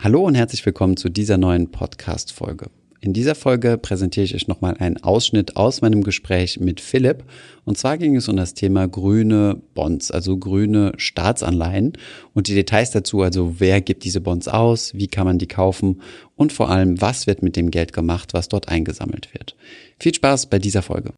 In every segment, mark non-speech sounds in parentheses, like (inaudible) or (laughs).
Hallo und herzlich willkommen zu dieser neuen Podcast-Folge. In dieser Folge präsentiere ich euch nochmal einen Ausschnitt aus meinem Gespräch mit Philipp. Und zwar ging es um das Thema grüne Bonds, also grüne Staatsanleihen und die Details dazu, also wer gibt diese Bonds aus, wie kann man die kaufen und vor allem, was wird mit dem Geld gemacht, was dort eingesammelt wird. Viel Spaß bei dieser Folge.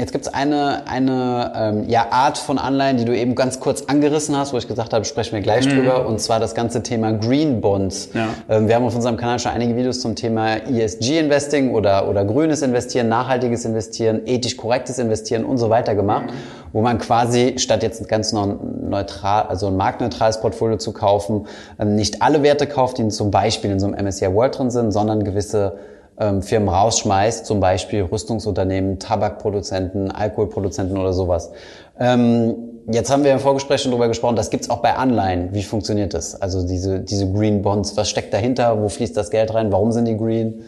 Jetzt gibt es eine, eine ähm, ja, Art von Anleihen, die du eben ganz kurz angerissen hast, wo ich gesagt habe, sprechen wir gleich mhm. drüber, und zwar das ganze Thema Green Bonds. Ja. Ähm, wir haben auf unserem Kanal schon einige Videos zum Thema ESG-Investing oder, oder grünes Investieren, nachhaltiges Investieren, ethisch korrektes Investieren und so weiter gemacht, mhm. wo man quasi statt jetzt ein ganz neutral, also ein marktneutrales Portfolio zu kaufen, ähm, nicht alle Werte kauft, die zum Beispiel in so einem MSCI World drin sind, sondern gewisse ähm, Firmen rausschmeißt, zum Beispiel Rüstungsunternehmen, Tabakproduzenten, Alkoholproduzenten oder sowas. Ähm, jetzt haben wir im Vorgespräch schon darüber gesprochen, das gibt's auch bei Anleihen. Wie funktioniert das? Also diese, diese Green Bonds, was steckt dahinter? Wo fließt das Geld rein? Warum sind die green?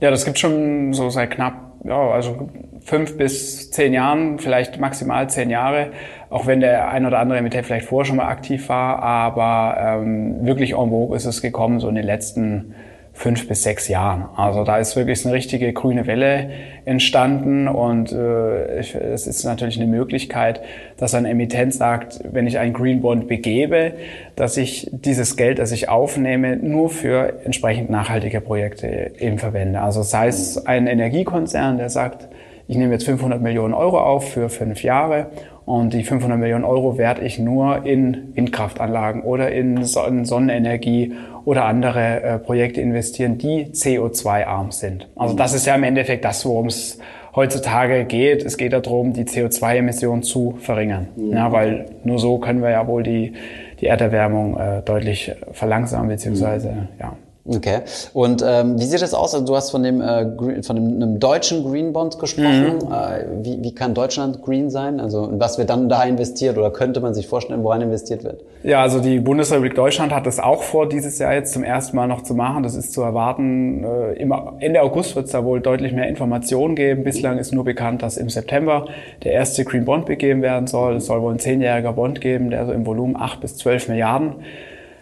Ja, das gibt schon so seit knapp, ja, also fünf bis zehn Jahren, vielleicht maximal zehn Jahre, auch wenn der ein oder andere Emitter vielleicht vorher schon mal aktiv war, aber ähm, wirklich en vogue ist es gekommen, so in den letzten fünf bis sechs Jahren. Also da ist wirklich eine richtige grüne Welle entstanden und äh, es ist natürlich eine Möglichkeit, dass ein Emittent sagt, wenn ich einen Green Bond begebe, dass ich dieses Geld, das ich aufnehme, nur für entsprechend nachhaltige Projekte eben verwende. Also sei es ein Energiekonzern, der sagt, ich nehme jetzt 500 Millionen Euro auf für fünf Jahre und die 500 Millionen Euro werde ich nur in Windkraftanlagen oder in Sonnenenergie oder andere äh, Projekte investieren, die CO2-arm sind. Also das ist ja im Endeffekt das, worum es heutzutage geht. Es geht darum, die CO2-Emissionen zu verringern. Mhm. Ja, weil nur so können wir ja wohl die, die Erderwärmung äh, deutlich verlangsamen, beziehungsweise, mhm. ja, Okay. Und ähm, wie sieht das aus? Also du hast von dem äh, Green, von dem, einem deutschen Green Bond gesprochen. Mhm. Äh, wie, wie kann Deutschland green sein? Also was wird dann da investiert oder könnte man sich vorstellen, woran investiert wird? Ja, also die Bundesrepublik Deutschland hat das auch vor, dieses Jahr jetzt zum ersten Mal noch zu machen. Das ist zu erwarten. Äh, im Ende August wird es da wohl deutlich mehr Informationen geben. Bislang ist nur bekannt, dass im September der erste Green Bond begeben werden soll. Es soll wohl ein zehnjähriger Bond geben, der so im Volumen acht bis zwölf Milliarden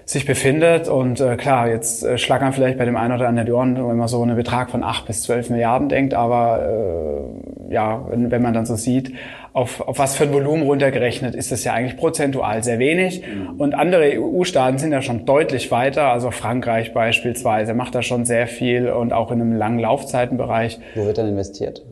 sich befindet. Und äh, klar, jetzt äh, schlagern vielleicht bei dem einen oder anderen die Ohren, wenn man so einen Betrag von acht bis zwölf Milliarden denkt. Aber äh, ja, wenn, wenn man dann so sieht, auf, auf was für ein Volumen runtergerechnet, ist das ja eigentlich prozentual sehr wenig. Mhm. Und andere EU-Staaten sind ja schon deutlich weiter. Also Frankreich beispielsweise macht da schon sehr viel und auch in einem langen Laufzeitenbereich. Wo wird dann investiert?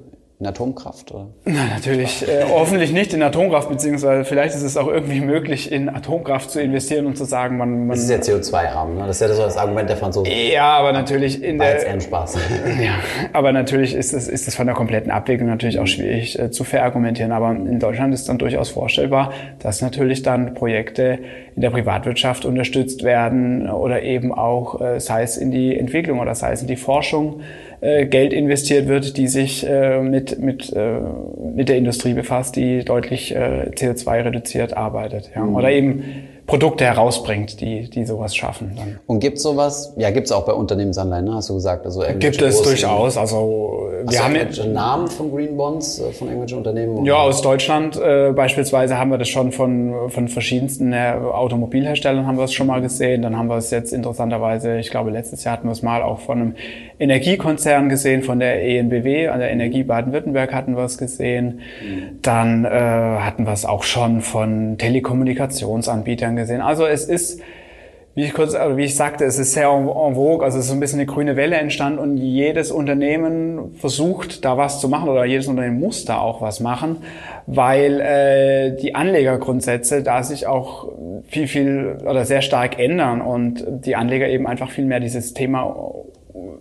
In Atomkraft, oder? Na, natürlich, äh, hoffentlich nicht in Atomkraft, beziehungsweise vielleicht ist es auch irgendwie möglich, in Atomkraft zu investieren und zu sagen, man... man das ist ja CO2-arm, ne? Das ist ja so das Argument der Franzosen. Ja, aber natürlich in War der... Jetzt eher ein Spaß. (laughs) ja, aber natürlich ist es, ist es von der kompletten Abwägung natürlich auch schwierig äh, zu verargumentieren. Aber in Deutschland ist dann durchaus vorstellbar, dass natürlich dann Projekte in der Privatwirtschaft unterstützt werden oder eben auch, äh, sei es in die Entwicklung oder sei es in die Forschung, äh, Geld investiert wird, die sich äh, mit, mit, mit der Industrie befasst, die deutlich äh, CO2 reduziert arbeitet. Ja. Mhm. Oder eben Produkte herausbringt, die, die sowas schaffen. Dann. Und gibt sowas, ja, gibt es auch bei Unternehmensanleihen, ne? hast du gesagt? Also gibt es durchaus. Also wir haben irgendwelche Namen von Green Bonds äh, von irgendwelchen Unternehmen? Ja, aus Deutschland äh, beispielsweise haben wir das schon von, von verschiedensten äh, Automobilherstellern haben wir es schon mal gesehen. Dann haben wir es jetzt interessanterweise, ich glaube letztes Jahr hatten wir es mal auch von einem Energiekonzern gesehen, von der ENBW, an der Energie Baden-Württemberg hatten wir es gesehen. Mhm. Dann äh, hatten wir es auch schon von Telekommunikationsanbietern Gesehen. Also es ist, wie ich kurz, also wie ich sagte, es ist sehr en vogue, also es ist so ein bisschen eine grüne Welle entstanden und jedes Unternehmen versucht da was zu machen oder jedes Unternehmen muss da auch was machen, weil äh, die Anlegergrundsätze da sich auch viel, viel oder sehr stark ändern und die Anleger eben einfach viel mehr dieses Thema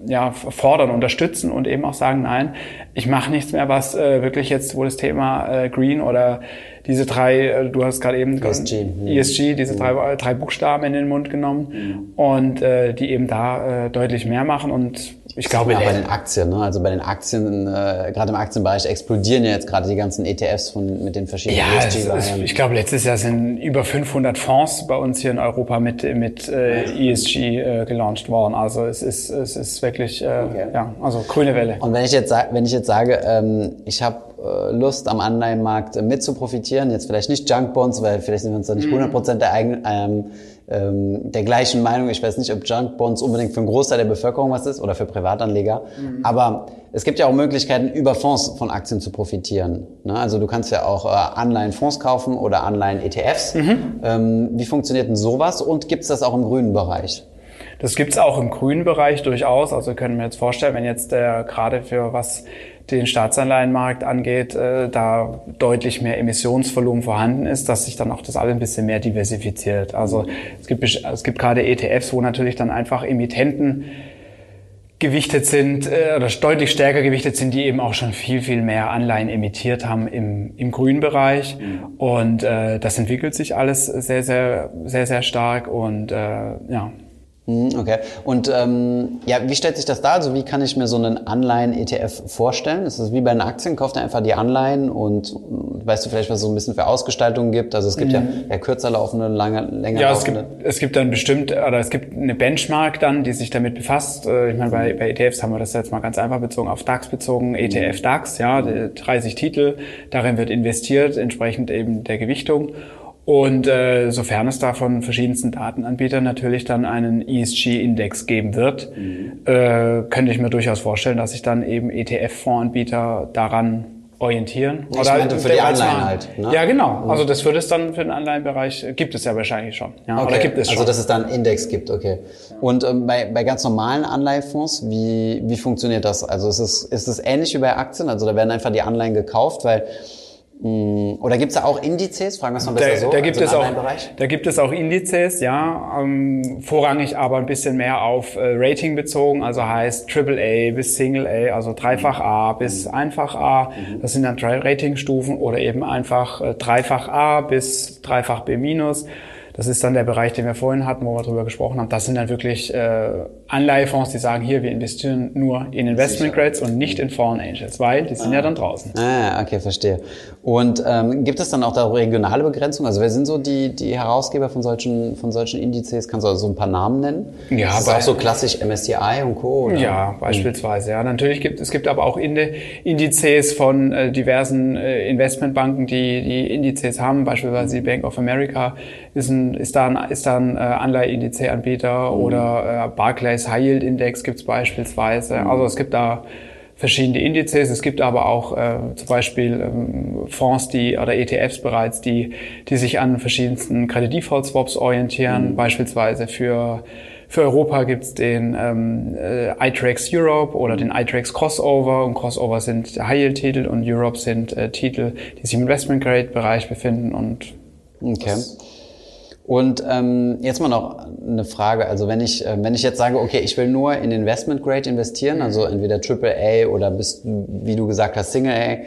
ja, fordern, unterstützen und eben auch sagen, nein, ich mache nichts mehr, was äh, wirklich jetzt, wo das Thema äh, Green oder diese drei, äh, du hast gerade eben ESG, ESG diese drei, drei Buchstaben in den Mund genommen mhm. und äh, die eben da äh, deutlich mehr machen und ich glaube, ja, bei den Aktien, ne? also bei den Aktien, äh, gerade im Aktienbereich explodieren ja jetzt gerade die ganzen ETFs von, mit den verschiedenen ja, ESG. ich glaube, letztes Jahr sind über 500 Fonds bei uns hier in Europa mit, mit äh, ESG äh, gelauncht worden. Also es ist, es ist wirklich, äh, okay. ja, also grüne Welle. Und wenn ich jetzt, wenn ich jetzt sage, ähm, ich habe äh, Lust am Anleihenmarkt äh, mit zu profitieren. Jetzt vielleicht nicht Junk Bonds, weil vielleicht sind wir uns da nicht 100% mhm. der, eigen, ähm, ähm, der gleichen Meinung. Ich weiß nicht, ob Junk Bonds unbedingt für einen Großteil der Bevölkerung was ist oder für Privatanleger. Mhm. Aber es gibt ja auch Möglichkeiten, über Fonds von Aktien zu profitieren. Ne? Also du kannst ja auch äh, Anleihen-Fonds kaufen oder Anleihen-ETFs. Mhm. Ähm, wie funktioniert denn sowas und gibt es das auch im grünen Bereich? Das gibt's auch im grünen Bereich durchaus. Also können wir jetzt vorstellen, wenn jetzt der gerade für was den Staatsanleihenmarkt angeht, äh, da deutlich mehr Emissionsvolumen vorhanden ist, dass sich dann auch das alles ein bisschen mehr diversifiziert. Also es gibt, es gibt gerade ETFs, wo natürlich dann einfach Emittenten gewichtet sind äh, oder deutlich stärker gewichtet sind, die eben auch schon viel, viel mehr Anleihen emittiert haben im, im grünen Bereich. Mhm. Und äh, das entwickelt sich alles sehr, sehr, sehr, sehr stark. Und äh, ja, okay. Und ähm, ja, wie stellt sich das da? Also wie kann ich mir so einen Anleihen-ETF vorstellen? Ist das wie bei den Aktien? Kauft ihr einfach die Anleihen und weißt du vielleicht, was es so ein bisschen für Ausgestaltungen gibt? Also es gibt mhm. ja, ja kürzer laufende, lange, länger ja, laufende. Ja, es gibt, es gibt dann bestimmt, oder es gibt eine Benchmark dann, die sich damit befasst. Äh, ich meine, bei, bei ETFs haben wir das jetzt mal ganz einfach bezogen, auf DAX bezogen, ETF DAX, ja, 30 Titel, darin wird investiert, entsprechend eben der Gewichtung. Und äh, sofern es da von verschiedensten Datenanbietern natürlich dann einen ESG-Index geben wird, mhm. äh, könnte ich mir durchaus vorstellen, dass sich dann eben ETF-Fondsanbieter daran orientieren. Ich Oder meinte für die Anleihen halt. Ne? Ja, genau. Mhm. Also das würde es dann für den Anleihenbereich, gibt es ja wahrscheinlich schon. Ja, okay. Oder gibt es also, schon. Also dass es da einen Index gibt, okay. Und ähm, bei, bei ganz normalen Anleihefonds, wie, wie funktioniert das? Also ist es, ist es ähnlich wie bei Aktien? Also da werden einfach die Anleihen gekauft, weil oder gibt es da auch Indizes? Fragen wir es mal besser da, so. Da gibt, also es auch, da gibt es auch Indizes, ja. Ähm, vorrangig aber ein bisschen mehr auf äh, Rating bezogen, also heißt AAA bis Single A, also dreifach A bis einfach A. Das sind dann drei Ratingstufen oder eben einfach äh, dreifach A bis dreifach B minus. Das ist dann der Bereich, den wir vorhin hatten, wo wir darüber gesprochen haben. Das sind dann wirklich äh, Anleihefonds, die sagen, hier, wir investieren nur in Investment Grades und nicht in Foreign Angels, weil die sind ah. ja dann draußen. Ah, okay, verstehe. Und ähm, gibt es dann auch da regionale Begrenzungen? Also wer sind so die, die Herausgeber von solchen, von solchen Indizes? Kannst du also so ein paar Namen nennen? Ja, ist das auch so klassisch MSCI und Co. Oder? Ja, beispielsweise. Ja, natürlich gibt es gibt aber auch Indizes von äh, diversen äh, Investmentbanken, die die Indizes haben. Beispielsweise die Bank of America ist ein ist da ein, ist da ein äh, Anleihe-Indice-Anbieter mhm. oder äh, Barclays High Yield Index gibt es beispielsweise. Mhm. Also es gibt da verschiedene Indizes. Es gibt aber auch äh, zum Beispiel ähm, Fonds, die oder ETFs bereits, die, die sich an verschiedensten Credit-Default-Swaps orientieren. Mhm. Beispielsweise für für Europa gibt's den ähm, äh, iTrax Europe oder den iTrax Crossover und Crossover sind High-Yield-Titel und Europe sind äh, Titel, die sich im Investment-Grade-Bereich befinden und okay. Und ähm, jetzt mal noch eine Frage. Also wenn ich, äh, wenn ich jetzt sage, okay, ich will nur in Investment Grade investieren, also entweder Triple A oder bis, wie du gesagt hast, Single A,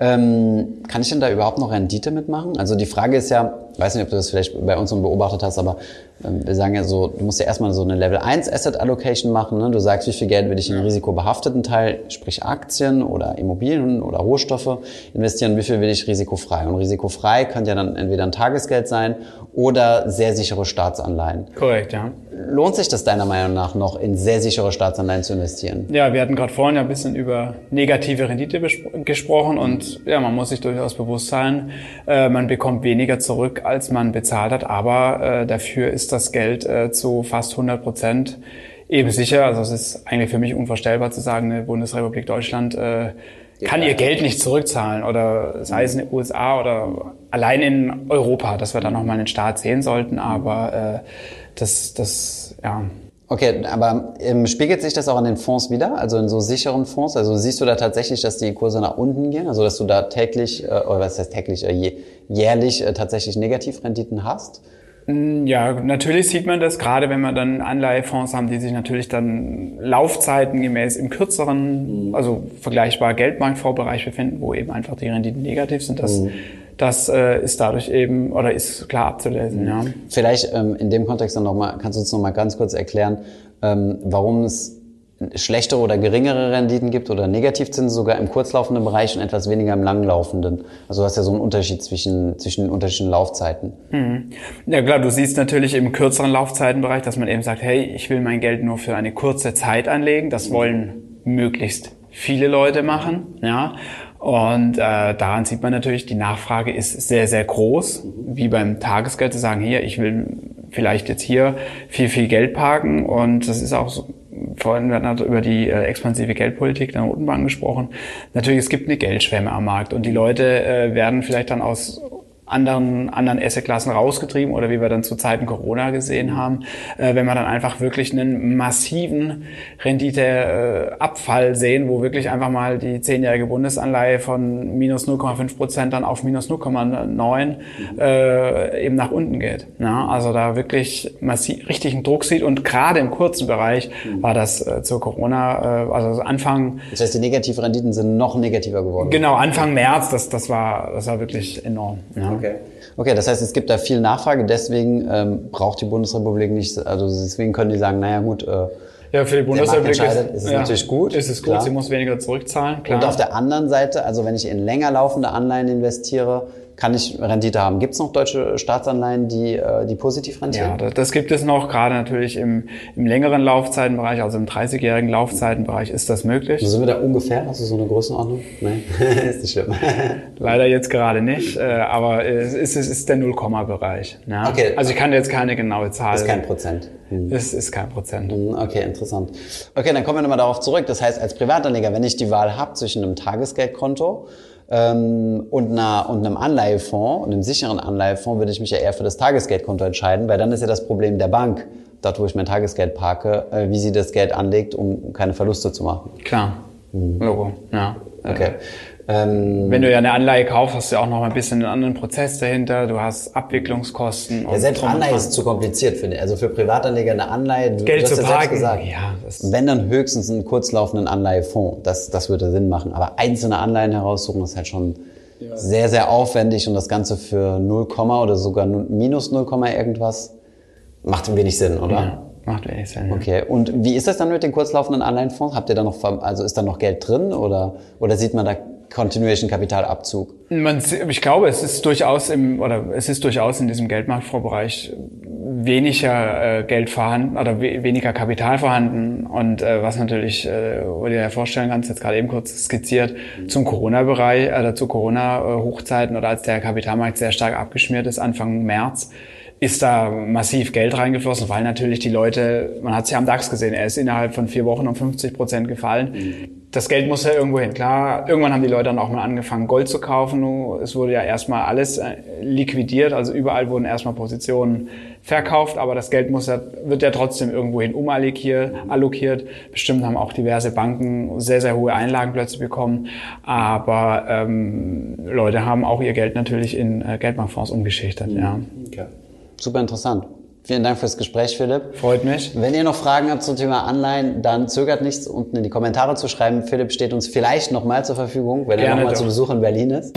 ähm, kann ich denn da überhaupt noch Rendite mitmachen? Also die Frage ist ja, weiß nicht, ob du das vielleicht bei uns so beobachtet hast, aber ähm, wir sagen ja so, du musst ja erstmal so eine Level 1 Asset Allocation machen. Ne? Du sagst, wie viel Geld will ich in den risikobehafteten Teil, sprich Aktien oder Immobilien oder Rohstoffe investieren, wie viel will ich risikofrei? Und risikofrei könnte ja dann entweder ein Tagesgeld sein oder sehr sichere Staatsanleihen. Korrekt, ja. Lohnt sich das deiner Meinung nach noch, in sehr sichere Staatsanleihen zu investieren? Ja, wir hatten gerade vorhin ja ein bisschen über negative Rendite gesprochen und ja, man muss sich durchaus bewusst sein, äh, man bekommt weniger zurück, als man bezahlt hat, aber äh, dafür ist das Geld äh, zu fast 100 Prozent eben sicher. Also es ist eigentlich für mich unvorstellbar zu sagen, eine Bundesrepublik Deutschland äh, kann ihr Geld nicht zurückzahlen oder sei es in den USA oder allein in Europa, dass wir da nochmal einen Staat sehen sollten, aber äh, das, das, ja. Okay, aber ähm, spiegelt sich das auch in den Fonds wieder, also in so sicheren Fonds? Also siehst du da tatsächlich, dass die Kurse nach unten gehen, also dass du da täglich, äh, oder was heißt täglich, äh, jährlich äh, tatsächlich Negativrenditen hast? Mm, ja, natürlich sieht man das, gerade wenn wir dann Anleihefonds haben, die sich natürlich dann Laufzeiten gemäß im kürzeren, mhm. also vergleichbar Geldmarktfondsbereich befinden, wo eben einfach die Renditen negativ sind. Das, mhm. Das äh, ist dadurch eben, oder ist klar abzulesen, ja. Vielleicht ähm, in dem Kontext dann nochmal, kannst du uns nochmal ganz kurz erklären, ähm, warum es schlechtere oder geringere Renditen gibt oder Negativzinsen sogar im kurzlaufenden Bereich und etwas weniger im langlaufenden. Also du hast ja so einen Unterschied zwischen, zwischen den unterschiedlichen Laufzeiten. Mhm. Ja klar, du siehst natürlich im kürzeren Laufzeitenbereich, dass man eben sagt, hey, ich will mein Geld nur für eine kurze Zeit anlegen. Das wollen möglichst viele Leute machen, ja. Und äh, daran sieht man natürlich, die Nachfrage ist sehr, sehr groß, wie beim Tagesgeld zu sagen, hier, ich will vielleicht jetzt hier viel, viel Geld parken. Und das ist auch so, vorhin werden also über die äh, expansive Geldpolitik der Notenbank gesprochen. Natürlich, es gibt eine Geldschwemme am Markt. Und die Leute äh, werden vielleicht dann aus anderen, anderen Assetklassen rausgetrieben oder wie wir dann zu Zeiten Corona gesehen haben, äh, wenn wir dann einfach wirklich einen massiven Renditeabfall sehen, wo wirklich einfach mal die zehnjährige Bundesanleihe von minus 0,5 Prozent dann auf minus 0,9 äh, eben nach unten geht. Ja, also da wirklich massiv richtigen Druck sieht und gerade im kurzen Bereich war das äh, zur Corona, äh, also Anfang. Das heißt, die negativen Renditen sind noch negativer geworden. Genau, Anfang März, das, das war, das war wirklich enorm. Ja. Okay. Okay, das heißt, es gibt da viel Nachfrage, deswegen ähm, braucht die Bundesrepublik nicht, also deswegen können die sagen, naja gut, äh, ja, für die Bundesrepublik ist, ist es ja, natürlich gut. Ist es gut, klar. sie muss weniger zurückzahlen. Klar. Und auf der anderen Seite, also wenn ich in länger laufende Anleihen investiere, kann ich Rendite haben. Gibt es noch deutsche Staatsanleihen, die, äh, die positiv rentieren? Ja, das gibt es noch. Gerade natürlich im, im längeren Laufzeitenbereich, also im 30-jährigen Laufzeitenbereich ist das möglich. Wo sind wir da ungefähr? Hast du so eine Größenordnung? Nein, (laughs) ist nicht schlimm. (laughs) Leider jetzt gerade nicht, äh, aber es ist, es ist der Nullkomma-Bereich. Ja? Okay. Also ich kann jetzt keine genaue Zahl. Ist kein Prozent. Hm. Es ist kein Prozent. Hm, okay, interessant. Okay, dann kommen wir nochmal darauf zurück. Das heißt, als Privatanleger, wenn ich die Wahl habe zwischen einem Tagesgeldkonto ähm, und, einer, und einem Anleihefonds und einem sicheren Anleihefonds würde ich mich ja eher für das Tagesgeldkonto entscheiden, weil dann ist ja das Problem der Bank, dort wo ich mein Tagesgeld parke, äh, wie sie das Geld anlegt, um keine Verluste zu machen. Klar, mhm. Logo, ja. Okay. Ähm, Wenn du ja eine Anleihe kaufst, hast du ja auch noch mal ein bisschen einen anderen Prozess dahinter. Du hast Abwicklungskosten. Ja, selbst Anleihe ist zu kompliziert, finde ich. Also für Privatanleger eine Anleihe, du, Geld du hast zu ja parken. gesagt, ja, wenn dann höchstens einen kurzlaufenden Anleihefonds, das, das würde Sinn machen. Aber einzelne Anleihen heraussuchen, ist halt schon ja. sehr, sehr aufwendig und das Ganze für 0, oder sogar minus 0, irgendwas macht wenig Sinn, oder? Ja. Macht wenig Sinn. Okay. Und wie ist das dann mit den kurzlaufenden Anleihenfonds? Habt ihr da noch, also ist da noch Geld drin oder, oder sieht man da kontinuierlichen Kapitalabzug? Man, ich glaube, es ist durchaus im, oder es ist durchaus in diesem Geldmarktfondsbereich weniger äh, Geld vorhanden oder we weniger Kapital vorhanden und äh, was natürlich, äh, wo du dir vorstellen kannst, jetzt gerade eben kurz skizziert, zum Corona-Bereich oder äh, zu Corona-Hochzeiten oder als der Kapitalmarkt sehr stark abgeschmiert ist, Anfang März, ist da massiv Geld reingeflossen, weil natürlich die Leute, man hat es ja am DAX gesehen, er ist innerhalb von vier Wochen um 50 Prozent gefallen. Mhm. Das Geld muss ja irgendwo hin. Klar, irgendwann haben die Leute dann auch mal angefangen, Gold zu kaufen. Es wurde ja erstmal alles äh, liquidiert, also überall wurden erstmal Positionen verkauft, aber das Geld muss ja, wird ja trotzdem irgendwohin umallokiert. Allokiert. Bestimmt haben auch diverse Banken sehr, sehr hohe Einlagen plötzlich bekommen. Aber ähm, Leute haben auch ihr Geld natürlich in äh, Geldbankfonds umgeschichtet. Mhm. Ja. Okay. Super interessant. Vielen Dank fürs Gespräch, Philipp. Freut mich. Wenn ihr noch Fragen habt zum Thema Anleihen, dann zögert nichts, unten in die Kommentare zu schreiben. Philipp steht uns vielleicht nochmal zur Verfügung, wenn Gerne er nochmal zu Besuch in Berlin ist.